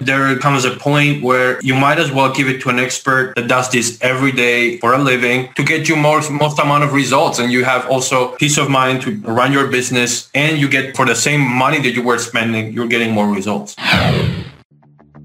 there comes a point where you might as well give it to an expert that does this every day for a living to get you most most amount of results. And you have also peace of mind to run your business and you get for the same money that you were spending you're getting more results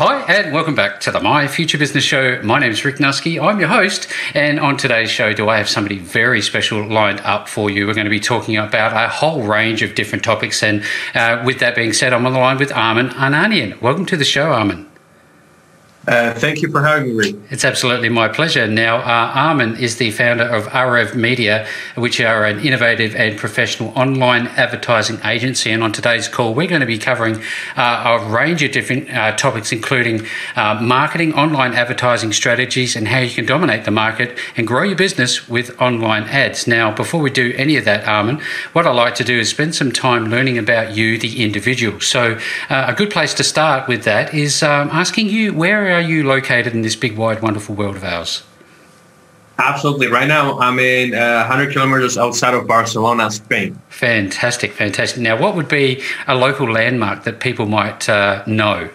Hi, and welcome back to the My Future Business Show. My name is Rick Nuske. I'm your host, and on today's show, do I have somebody very special lined up for you? We're going to be talking about a whole range of different topics, and uh, with that being said, I'm on the line with Arman Ananian. Welcome to the show, Arman. Uh, thank you for having me. It's absolutely my pleasure. Now, uh, Arman is the founder of Arev Media, which are an innovative and professional online advertising agency. And on today's call, we're going to be covering uh, a range of different uh, topics, including uh, marketing, online advertising strategies, and how you can dominate the market and grow your business with online ads. Now, before we do any of that, Arman, what I like to do is spend some time learning about you, the individual. So, a good place to start with that is um, asking you where are you located in this big, wide, wonderful world of ours? Absolutely. Right now, I'm in uh, 100 kilometers outside of Barcelona, Spain. Fantastic, fantastic. Now, what would be a local landmark that people might uh, know?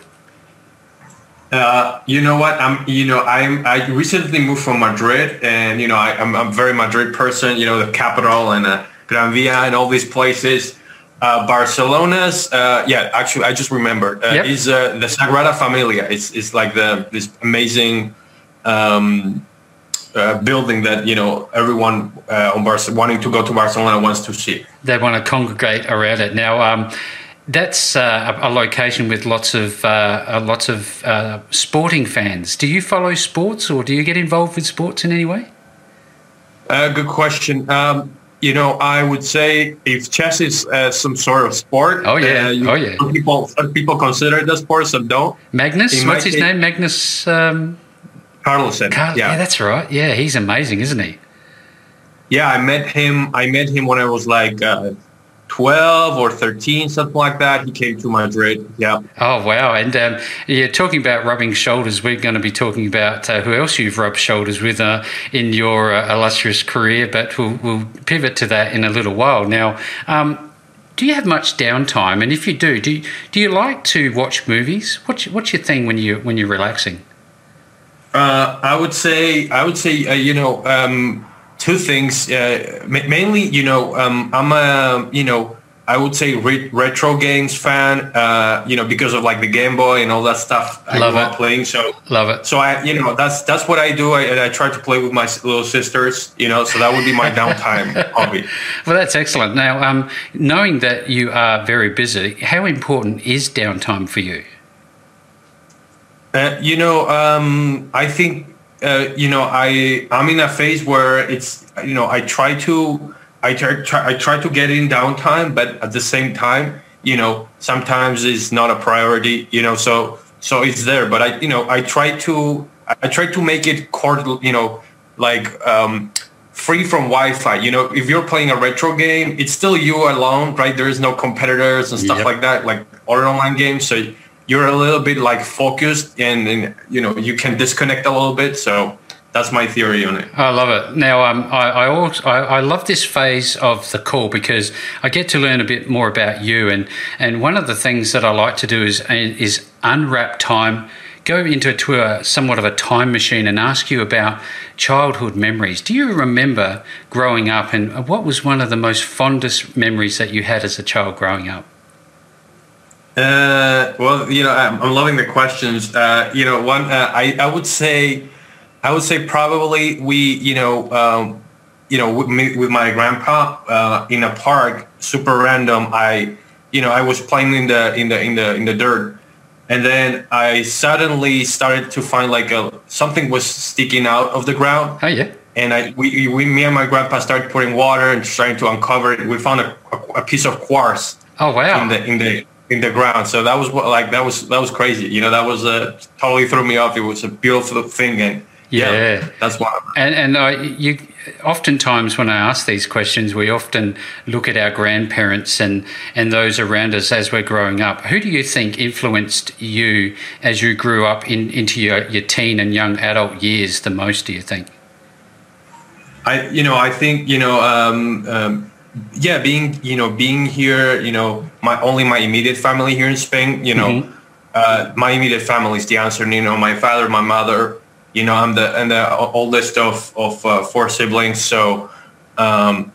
Uh, you know what? I'm. You know, I'm. I recently moved from Madrid, and you know, I, am I'm a very Madrid person. You know, the capital and uh, Gran Via and all these places. Uh, Barcelona's, uh, yeah, actually, I just remembered, uh, yep. is uh, the Sagrada Familia. It's, it's like the this amazing um, uh, building that you know everyone uh, on Bar- wanting to go to Barcelona wants to see. They want to congregate around it now. Um, that's uh, a location with lots of uh, lots of uh, sporting fans. Do you follow sports, or do you get involved with sports in any way? good question. Um, you know, I would say if chess is uh, some sort of sport. Oh yeah, uh, you, oh yeah. Some people, some people consider it a sport, some don't. Magnus, what's his name? Magnus um, Carlsen. Carl- yeah. yeah, that's right. Yeah, he's amazing, isn't he? Yeah, I met him. I met him when I was like uh, 12 or 13, something like that. He came to Madrid. Yeah. Oh, wow. And um, yeah, talking about rubbing shoulders, we're going to be talking about uh, who else you've rubbed shoulders with uh, in your uh, illustrious career, but we'll, we'll, pivot to that in a little while. Now, um, do you have much downtime? And if you do, do you, do you like to watch movies? What's, what's your thing when you when you're relaxing? Uh, I would say I would say uh, you know um, two things. Uh, mainly, you know, um, I'm a, you know, I would say re- retro games fan. Uh, you know, because of like the Game Boy and all that stuff. I love it. Playing, so love it. So I, you know, that's that's what I do. I, I try to play with my little sisters. You know, so that would be my downtime hobby. Well, that's excellent. Now, um, knowing that you are very busy, how important is downtime for you? Uh, you know, um, I think uh, you know, I I'm in a phase where it's you know I try to I try, try I try to get in downtime, but at the same time, you know, sometimes it's not a priority. You know, so so it's there, but I you know I try to I try to make it cord you know like um, free from Wi-Fi. You know, if you're playing a retro game, it's still you alone, right? There is no competitors and stuff yep. like that, like other online games. So you're a little bit like focused and, and you know you can disconnect a little bit so that's my theory on it. I love it. Now, um, I I, also, I, I love this phase of the call because I get to learn a bit more about you, and and one of the things that I like to do is is unwrap time, go into to a somewhat of a time machine, and ask you about childhood memories. Do you remember growing up, and what was one of the most fondest memories that you had as a child growing up? Uh, well, you know, I'm, I'm loving the questions. Uh, you know, one, uh, I, I would say, I would say probably we, you know, um, you know, with, me, with my grandpa uh, in a park, super random. I, you know, I was playing in the in the in the in the dirt, and then I suddenly started to find like a something was sticking out of the ground. Oh yeah. And I, we, we, me and my grandpa started putting water and trying to uncover it. We found a, a, a piece of quartz. Oh wow! In the in the in the ground. So that was what, like that was that was crazy. You know, that was uh, totally threw me off. It was a beautiful thing, and Yeah, yeah that's one. And and I, you oftentimes when I ask these questions, we often look at our grandparents and and those around us as we're growing up. Who do you think influenced you as you grew up in, into your, your teen and young adult years the most? Do you think? I you know I think you know um, um, yeah being you know being here you know my only my immediate family here in Spain you know. Mm-hmm uh, my immediate family is the answer. You know, my father, my mother. You know, I'm the and the oldest of of uh, four siblings. So, um,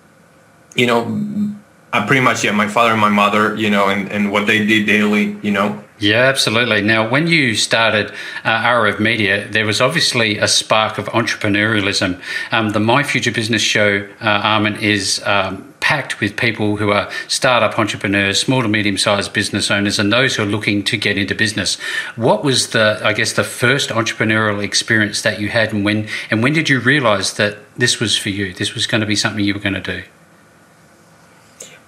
you know, I pretty much yeah, my father and my mother. You know, and and what they did daily. You know, yeah, absolutely. Now, when you started uh, Arev Media, there was obviously a spark of entrepreneurialism. Um, the My Future Business show, uh, Arman, is um, packed with people who are startup entrepreneurs, small to medium sized business owners, and those who are looking to get into business. What was the, I guess, the first entrepreneurial experience that you had, and when, and when did you realize that this was for you? This was going to be something you were going to do?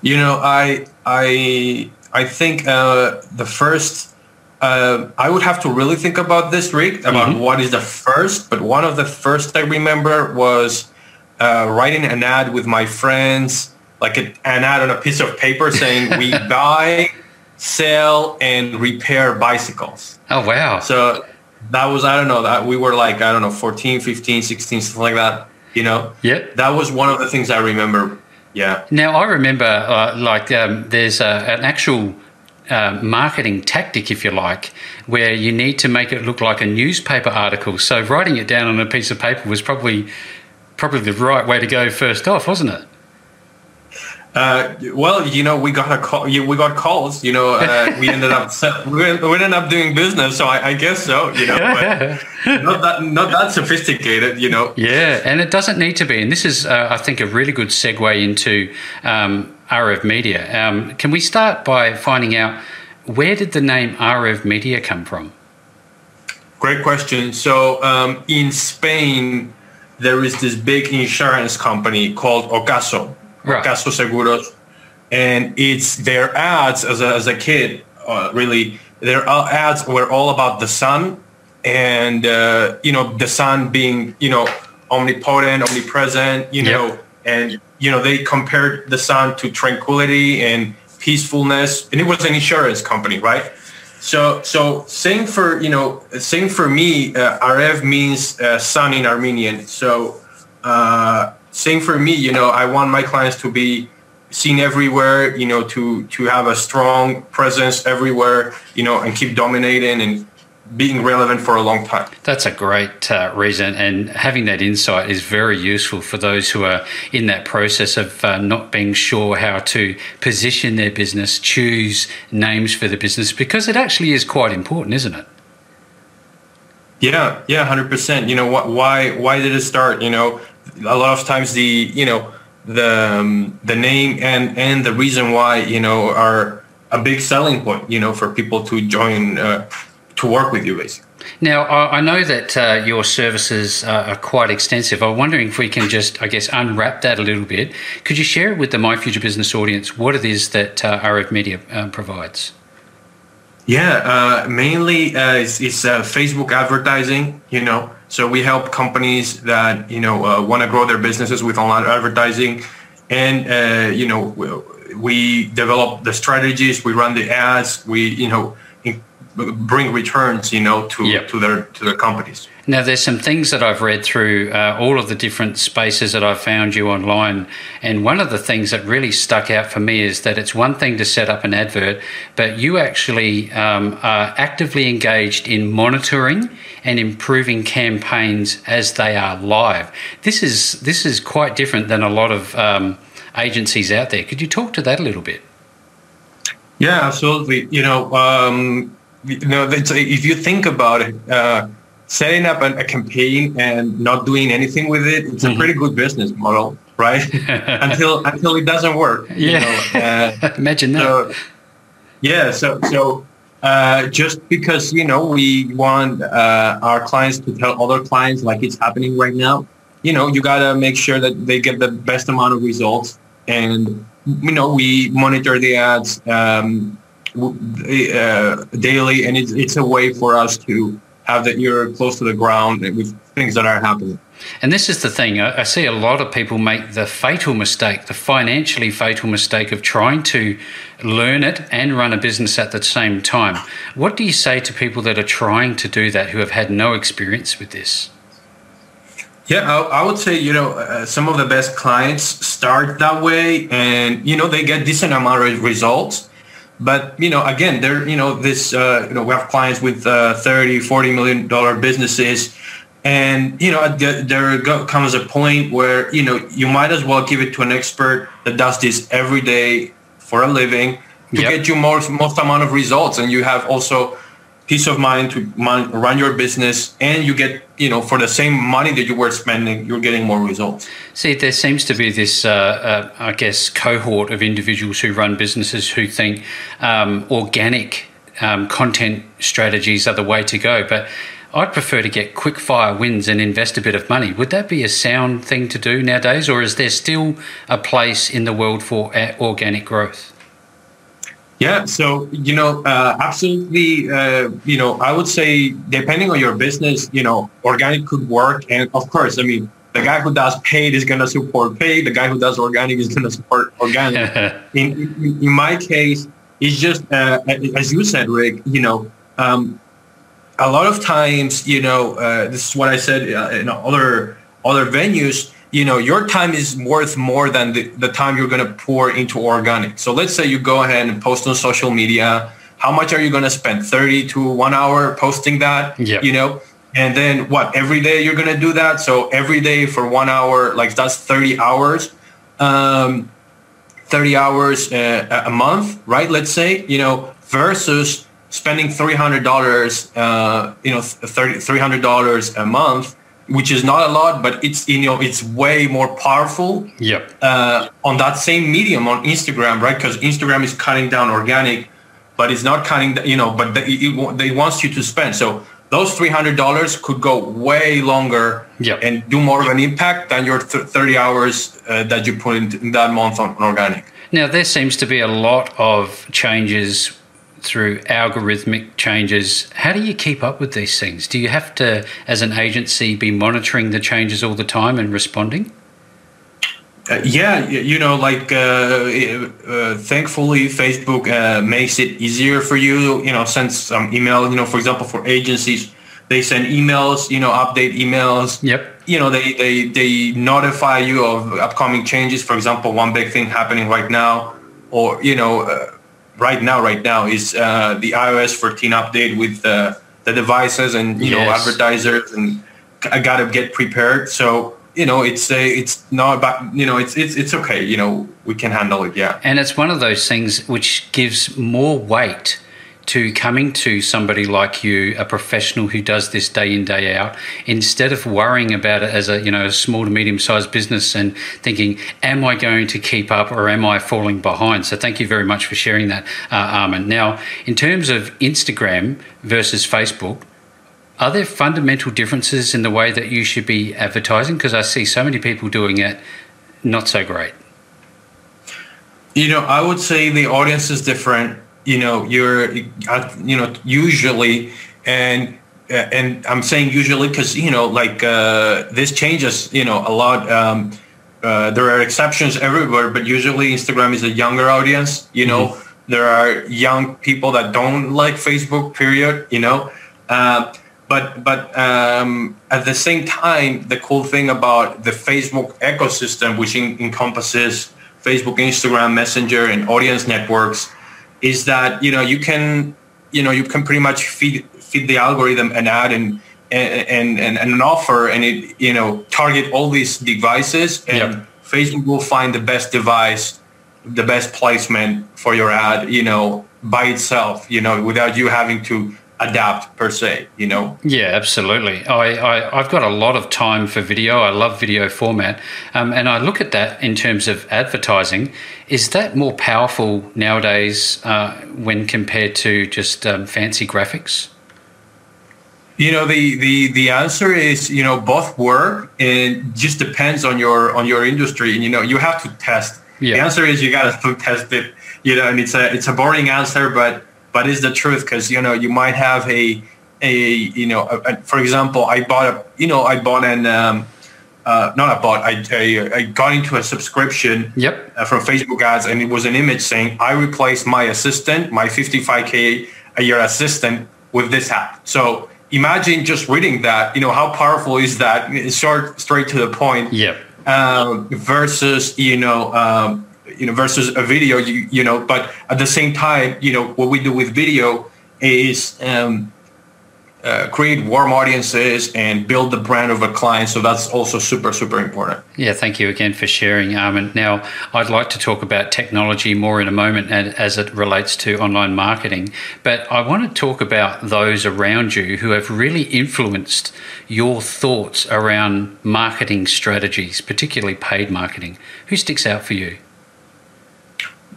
You know, I, I, I think uh, the first, uh, I would have to really think about this, Rick, about mm-hmm. what is the first. But one of the first I remember was uh, writing an ad with my friends, like a, an ad on a piece of paper saying we buy, sell, and repair bicycles. Oh, wow. So that was, I don't know, that we were like, I don't know, 14, 15, 16, something like that, you know? Yeah. That was one of the things I remember yeah. Now I remember, uh, like, um, there's a, an actual uh, marketing tactic, if you like, where you need to make it look like a newspaper article. So writing it down on a piece of paper was probably probably the right way to go first off, wasn't it? Uh, well, you know, we got a call. We got calls. You know, uh, we ended up we ended up doing business. So I, I guess so. You know, not that not that sophisticated. You know. Yeah, and it doesn't need to be. And this is, uh, I think, a really good segue into um, Arev Media. Um, can we start by finding out where did the name Arev Media come from? Great question. So um, in Spain, there is this big insurance company called Ocaso right. Caso Seguros, and it's their ads as a, as a kid. Uh, really, their ads were all about the sun, and uh, you know the sun being you know omnipotent, omnipresent. You know, yep. and you know they compared the sun to tranquility and peacefulness, and it was an insurance company, right? So, so same for you know, same for me. Uh, Arev means uh, sun in Armenian. So, uh, same for me. You know, I want my clients to be seen everywhere. You know, to to have a strong presence everywhere. You know, and keep dominating and being relevant for a long time. That's a great uh, reason, and having that insight is very useful for those who are in that process of uh, not being sure how to position their business, choose names for the business, because it actually is quite important, isn't it? Yeah, yeah, hundred percent. You know, what, why why did it start? You know, a lot of times the you know the um, the name and and the reason why you know are a big selling point you know for people to join uh, to work with you basically. Now i know that uh, your services are quite extensive. I'm wondering if we can just i guess unwrap that a little bit. Could you share with the my future business audience what it is that uh, Arev media uh, provides? Yeah uh, mainly uh, it's, it's facebook advertising you know so we help companies that you know uh, want to grow their businesses with online advertising, and uh, you know we develop the strategies, we run the ads, we you know bring returns you know to yep. to their to their companies. Now, there's some things that I've read through uh, all of the different spaces that I've found you online. And one of the things that really stuck out for me is that it's one thing to set up an advert, but you actually um, are actively engaged in monitoring and improving campaigns as they are live. This is, this is quite different than a lot of um, agencies out there. Could you talk to that a little bit? Yeah, absolutely. You know, um, you know, if you think about it, uh, setting up a, a, campaign and not doing anything with it, it's mm-hmm. a pretty good business model, right? until until it doesn't work. Yeah. You know? uh, Imagine that. So, yeah. So so uh, just because you know we want uh, our clients to tell other clients like it's happening right now, you know, you gotta make sure that they get the best amount of results, and you know we monitor the ads um, uh, daily, and it's it's a way for us to have the ear close to the ground with things that are happening. And this is the thing I, I see a lot of people make the fatal mistake, the financially fatal mistake of trying to learn it and run a business at the same time. What do you say to people that are trying to do that who have had no experience with this? Yeah, I, I would say you know uh, some of the best clients start that way, and you know they get decent amount of results. But you know, again, they're you know this uh, you know we have clients with uh, 30, 40 million dollar businesses, and you know there, there comes a point where you know you might as well give it to an expert that does this every day for a living to yep. get you most most amount of results, and you have also peace of mind to run your business and you get you know for the same money that you were spending you're getting more results see there seems to be this uh, uh, i guess cohort of individuals who run businesses who think um, organic um, content strategies are the way to go but I'd prefer to get quick fire wins and invest a bit of money. Would that be a sound thing to do nowadays, or is there still a place in the world for uh, organic growth? Yeah, so you know, uh, absolutely. Uh, you know, I would say depending on your business, you know, organic could work, and of course, I mean, the guy who does paid is going to support paid. The guy who does organic is going to support organic. in, in, in, my case, it's just uh, as you said, Rick. You know, um, a lot of times, you know, uh, this is what I said uh, in other other venues you know your time is worth more than the, the time you're going to pour into organic. So let's say you go ahead and post on social media how much are you going to spend? 30 to one hour posting that yep. you know? And then what every day you're going to do that? So every day for one hour like that's 30 hours um, 30 hours uh, a month right? Let's say you know versus spending $300 uh, you know 30, $300 a month which is not a lot, but it's you know it's way more powerful. Yep. Uh, on that same medium on Instagram, right? Because Instagram is cutting down organic, but it's not cutting. You know, but they, it, they wants you to spend. So those three hundred dollars could go way longer yep. and do more of an impact than your th- thirty hours uh, that you put in, in that month on, on organic. Now there seems to be a lot of changes through algorithmic changes. How do you keep up with these things? Do you have to, as an agency, be monitoring the changes all the time and responding? Uh, yeah, you know, like uh, uh, thankfully, Facebook uh, makes it easier for you. You know, send some email. You know, for example, for agencies, they send emails. You know, update emails. Yep. You know, they they they notify you of upcoming changes. For example, one big thing happening right now, or you know uh, right now, right now is uh, the iOS 14 update with uh, the devices and you yes. know advertisers, and I gotta get prepared. So you know, it's a, it's not about you know, it's it's it's okay. You know, we can handle it. Yeah, and it's one of those things which gives more weight to coming to somebody like you, a professional who does this day in day out, instead of worrying about it as a you know a small to medium sized business and thinking, am I going to keep up or am I falling behind? So thank you very much for sharing that, uh, Arman. Now, in terms of Instagram versus Facebook. Are there fundamental differences in the way that you should be advertising? Because I see so many people doing it not so great. You know, I would say the audience is different you know you're you know usually and and I'm saying usually because you know like uh, this changes you know a lot. Um, uh, there are exceptions everywhere, but usually Instagram is a younger audience. You know, mm-hmm. there are young people that don't like Facebook. Period. You know, uh, but but um, at the same time, the cool thing about the Facebook ecosystem, which in, encompasses Facebook, Instagram, Messenger, and audience networks is that you know you can you know you can pretty much feed feed the algorithm an ad and and and, and an offer and it you know target all these devices and yep. Facebook will find the best device the best placement for your ad you know by itself you know without you having to adapt per se you know? Yeah absolutely. I, I i've got a lot of time for video. I love video format. Um, and i look at that in terms of advertising. Is that more powerful nowadays uh, when compared to just um, fancy graphics? You know the, the the answer is you know both work and just depends on your on your industry. And you know you have to test. Yeah. the answer is you got to test it you know and it's a it's a boring answer but but it's the truth because you know you might have a a you know a, a, for example i bought a you know i bought an um, uh, not I bought I, I, I got into a subscription yep. uh, from facebook ads and it was an image saying i replaced my assistant my 55k a year assistant with this app so imagine just reading that you know how powerful is that short straight to the point yep. um, versus you know um, you know versus a video you, you know but at the same time you know what we do with video is um, uh, create warm audiences and build the brand of a client. So that's also super, super important. Yeah, thank you again for sharing, Arman. Now, I'd like to talk about technology more in a moment as it relates to online marketing, but I want to talk about those around you who have really influenced your thoughts around marketing strategies, particularly paid marketing. Who sticks out for you?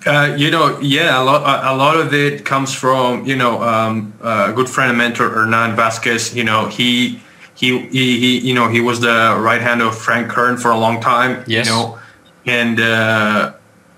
Uh, you know, yeah, a lot, a lot of it comes from, you know, um, a good friend and mentor, Hernan Vasquez. You know, he, he, he, he, you know, he was the right hand of Frank Kern for a long time. Yes. You know, and uh,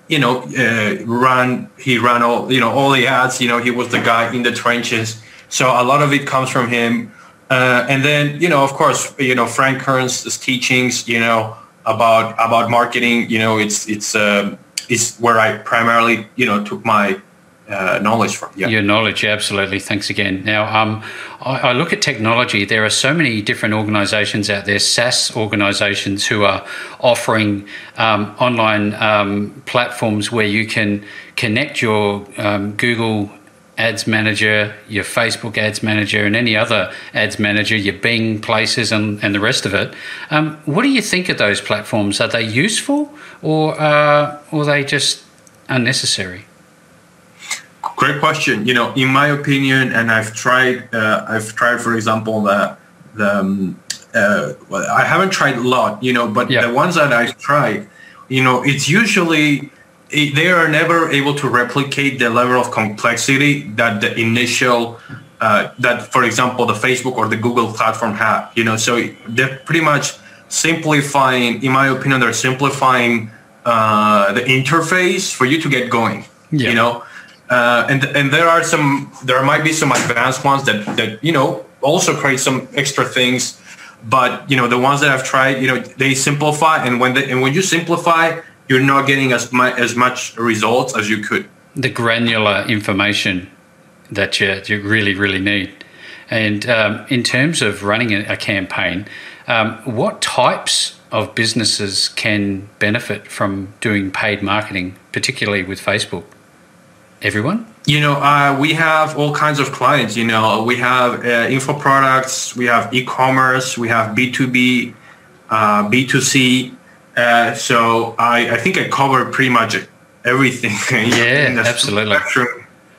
you know, uh, ran he ran all, you know, all the ads. You know, he was the guy in the trenches. So a lot of it comes from him. Uh, and then, you know, of course, you know, Frank Kern's teachings, you know, about about marketing. You know, it's it's. Uh, is where I primarily, you know, took my uh, knowledge from. Yeah. Your knowledge, absolutely. Thanks again. Now, um, I, I, look at technology. There are so many different organizations out there, SaaS organizations, who are offering um, online um, platforms where you can connect your um, Google Ads Manager, your Facebook Ads Manager, and any other ads manager, your Bing places, and, and the rest of it. Um, what do you think of those platforms? Are they useful or, uh, or are they just unnecessary? Great question. You know, in my opinion, and I've tried, uh, I've tried, for example, the, the um, uh, well, I haven't tried a lot, you know, but yeah. the ones that I've tried, you know, it's usually they are never able to replicate the level of complexity that the initial uh, that for example the facebook or the google platform have you know so they're pretty much simplifying in my opinion they're simplifying uh, the interface for you to get going yeah. you know uh, and and there are some there might be some advanced ones that that you know also create some extra things but you know the ones that i've tried you know they simplify and when they and when you simplify you're not getting as much as much results as you could. The granular information that you, you really really need. And um, in terms of running a, a campaign, um, what types of businesses can benefit from doing paid marketing, particularly with Facebook? Everyone? You know, uh, we have all kinds of clients. You know, we have uh, info products, we have e-commerce, we have B2B, uh, B2C. Uh, so I, I think I covered pretty much everything. yeah, absolutely.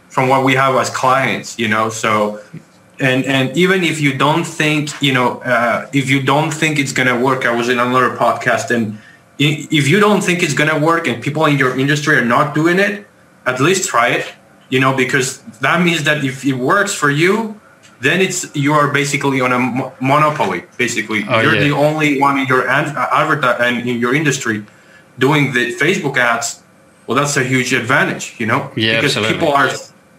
From what we have as clients, you know. So, and and even if you don't think, you know, uh, if you don't think it's gonna work, I was in another podcast, and if you don't think it's gonna work, and people in your industry are not doing it, at least try it. You know, because that means that if it works for you, then it's you are basically on a monopoly. Basically, oh, you're yeah. the only one in your ad- advert and in your industry doing the Facebook ads. Well, that's a huge advantage, you know, yeah, because absolutely. people are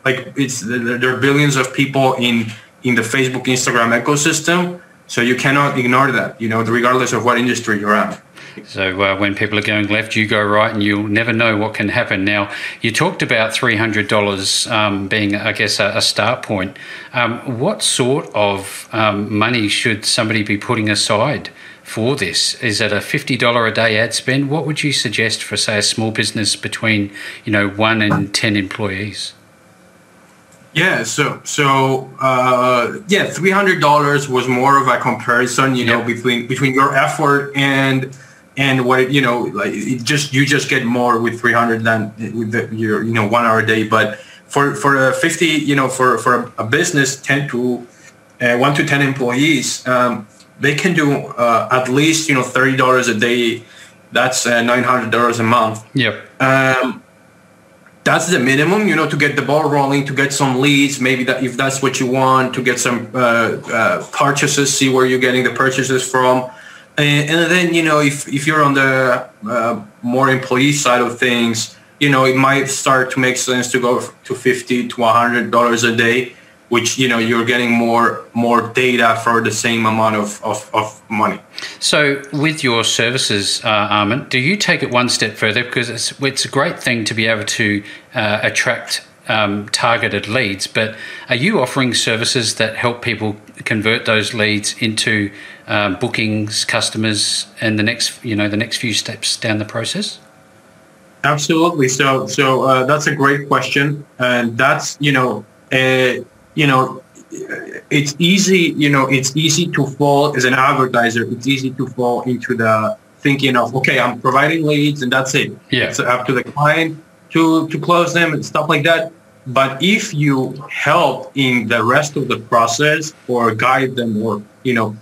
like it's there are billions of people in in the Facebook Instagram ecosystem, so you cannot ignore that, you know, regardless of what industry you're at. So uh, when people are going left, you go right, and you'll never know what can happen. Now, you talked about three hundred dollars um, being, I guess, a, a start point. Um, what sort of um, money should somebody be putting aside? For this, is it a fifty dollar a day ad spend? What would you suggest for, say, a small business between, you know, one and ten employees? Yeah, so so uh, yeah, three hundred dollars was more of a comparison, you know, between between your effort and and what you know like it just you just get more with 300 than with the, your you know one hour a day. But for for a 50 you know for for a business 10 to uh, 1 to 10 employees um, they can do uh, at least you know $30 a day. That's uh, $900 a month. Yep. Um, that's the minimum you know to get the ball rolling to get some leads maybe that if that's what you want to get some uh, uh, purchases see where you're getting the purchases from. And, and then you know if, if you're on the uh, more employee side of things you know it might start to make sense to go to 50 to 100 dollars a day which you know you're getting more more data for the same amount of, of, of money. So, with your services, uh, Arman, do you take it one step further because it's it's a great thing to be able to uh, attract um, targeted leads, but are you offering services that help people convert those leads into um, bookings, customers, and the next you know the next few steps down the process? Absolutely. So so uh, that's a great question, and that's you know. Uh, you know, it's easy, you know, it's easy to fall as an advertiser. It's easy to fall into the thinking of, okay, I'm providing leads and that's it. Yeah. It's up to the client to, to close them and stuff like that. But if you help in the rest of the process or guide them or, you know,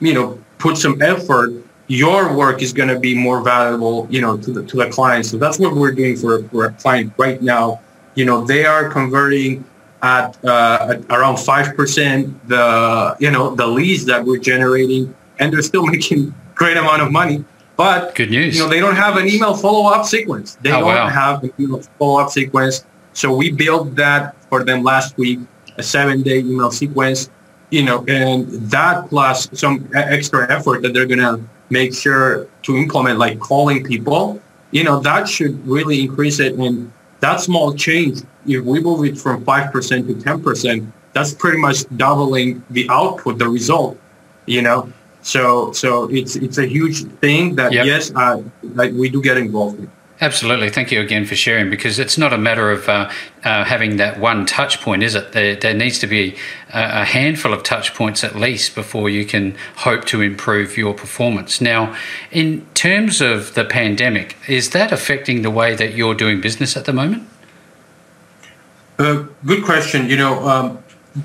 you know, put some effort, your work is going to be more valuable, you know, to the, to the client. So that's what we're doing for, for a client right now. You know, they are converting at, uh, at around 5% the, you know, the leads that we're generating and they're still making great amount of money. But good news. You know, they don't have an email follow-up sequence. They oh, don't wow. have an email follow-up sequence. So we built that for them last week, a seven-day email sequence. You know, and that plus some extra effort that they're gonna make sure to implement, like calling people. You know, that should really increase it. And that small change, if we move it from 5% to 10%, that's pretty much doubling the output, the result, you know? So, so it's, it's a huge thing that, yep. yes, uh, like we do get involved in. Absolutely. Thank you again for sharing because it's not a matter of uh, uh, having that one touch point, is it? There, there needs to be a, a, handful of touch points at least before you can hope to improve your performance. Now, in terms of the pandemic, is that affecting the way that you're doing business at the moment? Uh, good question. You know, um,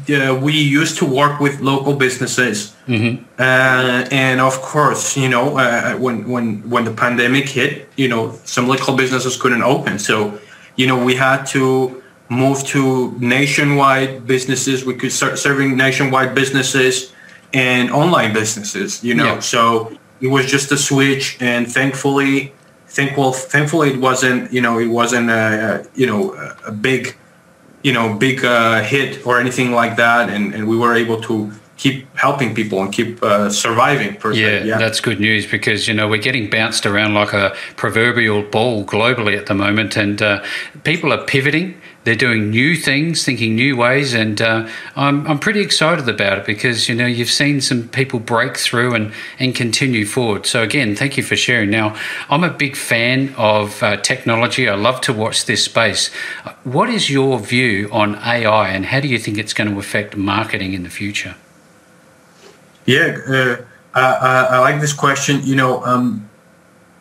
uh, we used to work with local businesses, mm-hmm. uh, and of course, you know, uh, when when when the pandemic hit, you know, some local businesses couldn't open, so you know, we had to move to nationwide businesses. We could start serving nationwide businesses and online businesses. You know, yeah. so it was just a switch, and thankfully, think well, thankfully, it wasn't you know, it wasn't a you know a big you know big uh, hit or anything like that, and, and we were able to keep helping people and keep uh, surviving. Per yeah, yeah, that's good news because you know we're getting bounced around like a proverbial ball globally at the moment, and uh, people are pivoting they're doing new things, thinking new ways, and uh, I'm, I'm pretty excited about it because you know you've seen some people break through and and continue forward. So again, thank you for sharing. Now, I'm a big fan of uh, technology. I love to watch this space. What is your view on AI, and how do you think it's going to affect marketing in the future? Yeah, uh, I, I, like this question. You know, um,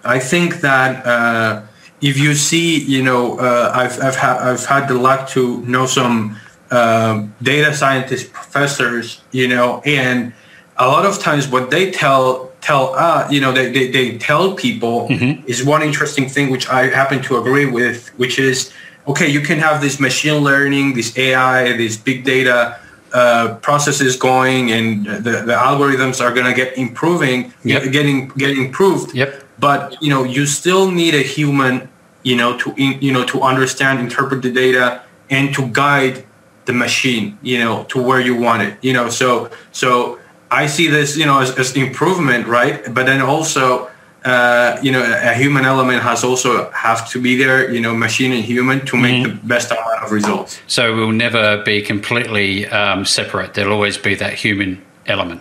I think that uh, if you see, you know, uh, I've I've had I've had the luck to know some uh, data scientist professors, you know, and a lot of times what they tell tell uh, you know they, they, they tell people mm-hmm. is one interesting thing which I happen to agree with, which is okay, you can have this machine learning, this AI, this big data uh, processes going, and the, the algorithms are going to get improving, yep. getting getting improved. Yep. But you know, you still need a human you know, to you know to understand, interpret the data, and to guide the machine, you know, to where you want it, you know. So so I see this, you know, as, as improvement, right? But then also, uh, you know, a human element has also have to be there, you know, machine and human to make mm-hmm. the best amount of results. So we'll never be completely um, separate. There'll always be that human element.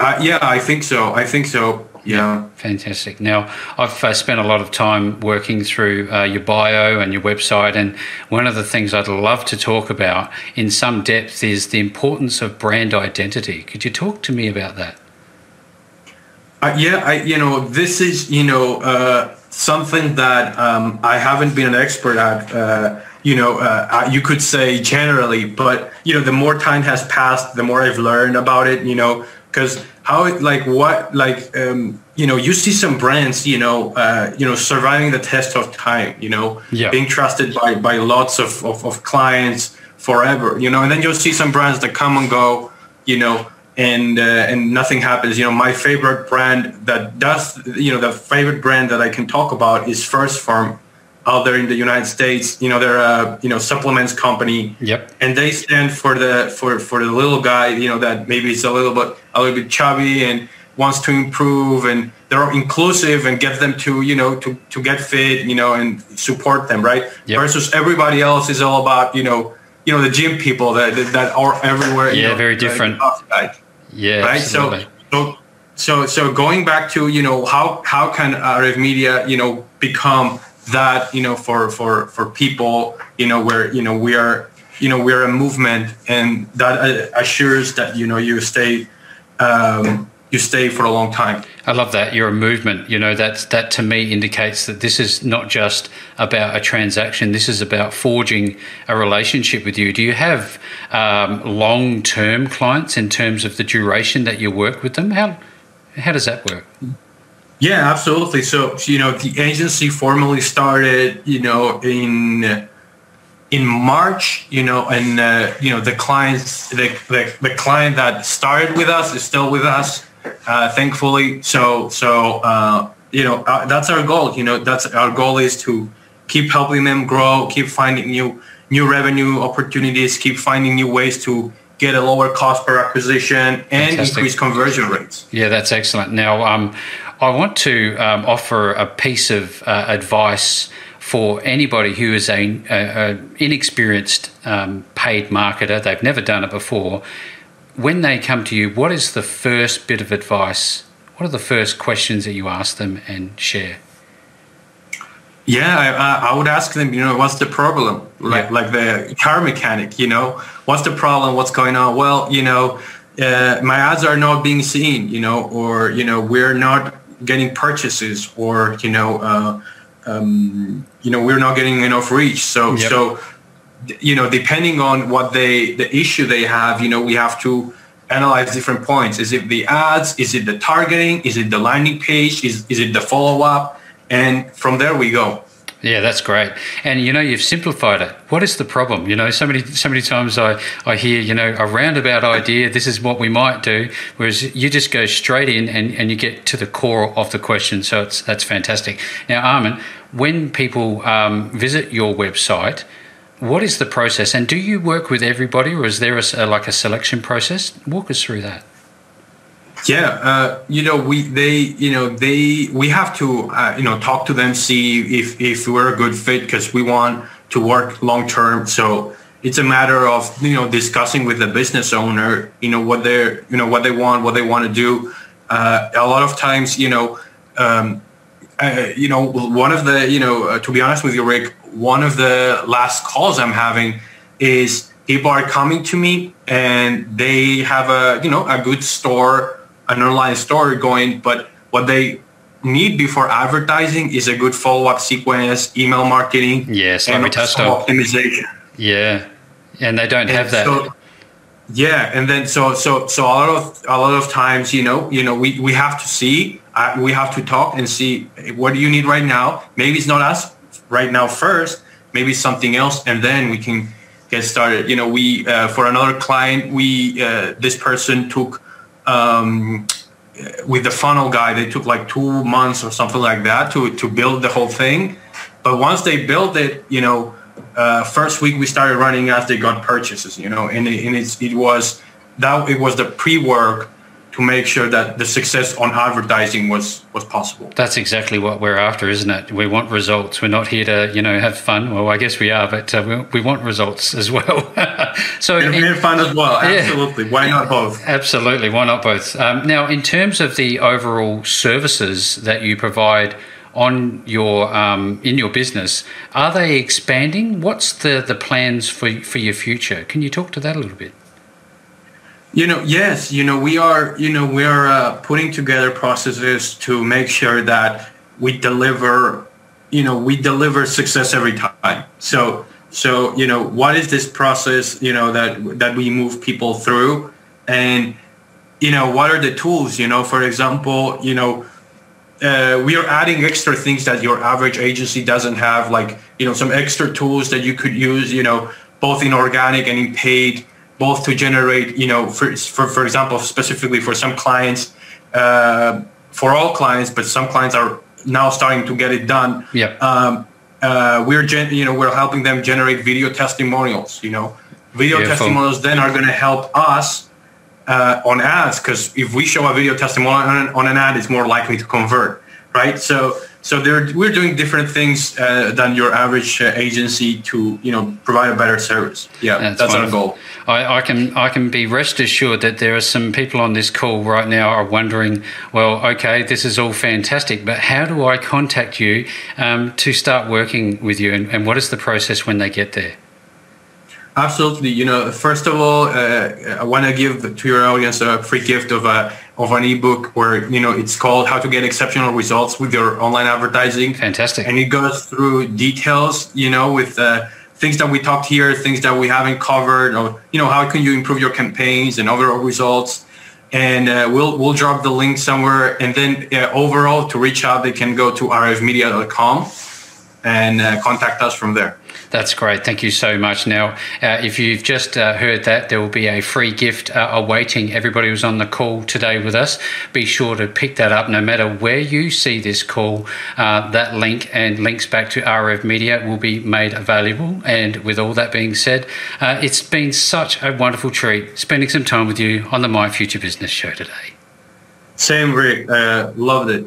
Uh, yeah, I think so. I think so. Yeah. Fantastic. Now, I've uh, spent a lot of time working through uh, your bio and your website, and one of the things I'd love to talk about in some depth is the importance of brand identity. Could you talk to me about that? Uh, yeah, I, you know, this is, you know, uh, something that um, I haven't been an expert at. Uh, you know, uh, you could say generally, but you know, the more time has passed, the more I've learned about it. You know, because how it like what like um, you know you see some brands you know uh, you know surviving the test of time you know yeah. being trusted by by lots of, of, of clients forever you know and then you'll see some brands that come and go you know and uh, and nothing happens you know my favorite brand that does you know the favorite brand that i can talk about is 1st Phorm out there in the United States. You know, they're a you know supplements company. Yep. And they stand for the for for the little guy. You know that maybe is a little bit a little bit chubby and wants to improve and they're inclusive and get them to you know to to get fit you know and support them right Yep. versus everybody else is all about you know you know the gym people that that are everywhere you Yeah, know, very different. Yeah. right absolutely. so so so so going back to you know how how can Arev media you know become that you know for for for people you know where you know we are you know we're a movement and that uh, assures that you know you stay um, you stay for a long time I love that. You're a movement. You know, that's that to me indicates that this is not just about a transaction. This is about forging a relationship with you. Do you have um, long term clients in terms of the duration that you work with them? How how does that work? Yeah, absolutely. So, you know, the agency formally started, you know, in in March, you know, and uh, you know, the clients, the, the the client that started with us is still with us, uh, thankfully. So, so uh, you know, uh, that's our goal. You know, that's our goal is to keep helping them grow, keep finding new new revenue opportunities, keep finding new ways to get a lower cost per acquisition and Fantastic. increase conversion rates. Yeah, that's excellent. Now, um, I want to um, offer a piece of uh, advice for anybody who is a, a, a inexperienced um, paid marketer. They've never done it before. When they come to you, what is the first bit of advice? What are the first questions that you ask them and share? Yeah, I, I- I would ask them, you know, what's the problem? Like, Yeah. like the car mechanic, you know, what's the problem? What's going on? Well, you know, uh, my ads are not being seen, you know, or, you know, we're not getting purchases or, you know, uh, um, you know, we're not getting enough reach. So, Yep. so, you know, depending on what they, the issue they have, you know, we have to analyze different points. Is it the ads? Is it the targeting? Is it the landing page? Is, is it the follow up? And from there we go. Yeah, that's great. And you know, you've simplified it. What is the problem? You know, so many so many times I, I hear, you know, a roundabout idea, this is what we might do, whereas you just go straight in and, and you get to the core of the question. So it's that's fantastic. Now, Arman, when people um, visit your website, what is the process? And do you work with everybody or is there a, like a selection process? Walk us through that. Yeah, uh, you know, we they you know they we have to uh, you know talk to them, see if if we're a good fit because we want to work long term. So it's a matter of you know discussing with the business owner, you know what they're you know what they want, what they want to do. Uh, a lot of times, you know. Um, uh, you know, one of the, you know, uh, to be honest with you, Rick, one of the last calls I'm having is people are coming to me and they have a, you know, a good store, an online store going, but what they need before advertising is a good follow-up sequence, email marketing, Yes, and we touched also optimization. Yeah. And they don't have that. so- yeah, and then so so so a lot of a lot of times, you know, you know, we we have to see, uh, we have to talk and see what do you need right now. Maybe it's not us right now first. Maybe something else, and then we can get started. You know, we uh, for another client, we uh, this person took um, with the funnel guy. They took like two months or something like that to to build the whole thing. But once they built it, you know, uh, first week we started running as they got purchases, you know, and, it, and it was that it was the pre-work to make sure that the success on advertising was was possible. That's exactly what we're after, isn't it? We want results. We're not here to, you know, have fun. Well, I guess we are, but uh, we, we want results as well. so, And, and fun as well. Yeah. Absolutely. Why not both? absolutely, why not both? Um, now, in terms of the overall services that you provide on your um, in your business, are they expanding? What's the the plans for for your future? Can you talk to that a little bit? You know, yes, you know, we are, you know, we are uh, putting together processes to make sure that we deliver, you know, we deliver success every time. So, so you know, what is this process, you know, that that we move people through, and you know, what are the tools? You know, for example, you know, uh, we are adding extra things that your average agency doesn't have, like you know, some extra tools that you could use, you know, both in organic and in paid both to generate, you know, for, for, for example, specifically for some clients, uh, for all clients, but some clients are now starting to get it done. Yep. Um, uh, we're gen- you know we're helping them generate video testimonials. You know, video Beautiful. testimonials then are going to help us uh, on ads because if we show a video testimonial on, on an ad, it's more likely to convert, right? So so we're doing different things uh, than your average uh, agency to you know provide a better service. Yeah, That's that's, our goal. I, I can I can be rest assured that there are some people on this call right now are wondering, well, okay, this is all fantastic, but how do I contact you um, to start working with you, and, and what is the process when they get there? Absolutely. You know, first of all, uh, I want to give to your audience a free gift of a of an ebook where you know it's called "How to Get Exceptional Results with Your Online Advertising." Fantastic. and it goes through details. You know, with uh, things that we talked here, things that we haven't covered, or you know, how can you improve your campaigns and overall results. And uh, we'll we'll drop the link somewhere. And then uh, overall, to reach out, they can go to arevmedia.com and uh, contact us from there. That's great. Thank you so much. Now, uh, if you've just uh, heard that, there will be a free gift uh, awaiting everybody who's on the call today with us. Be sure to pick that up no matter where you see this call. Uh, that link and links back to Arev Media will be made available. And with all that being said, uh, it's been such a wonderful treat spending some time with you on the My Future Business show today. Same, Rick. Uh, loved it.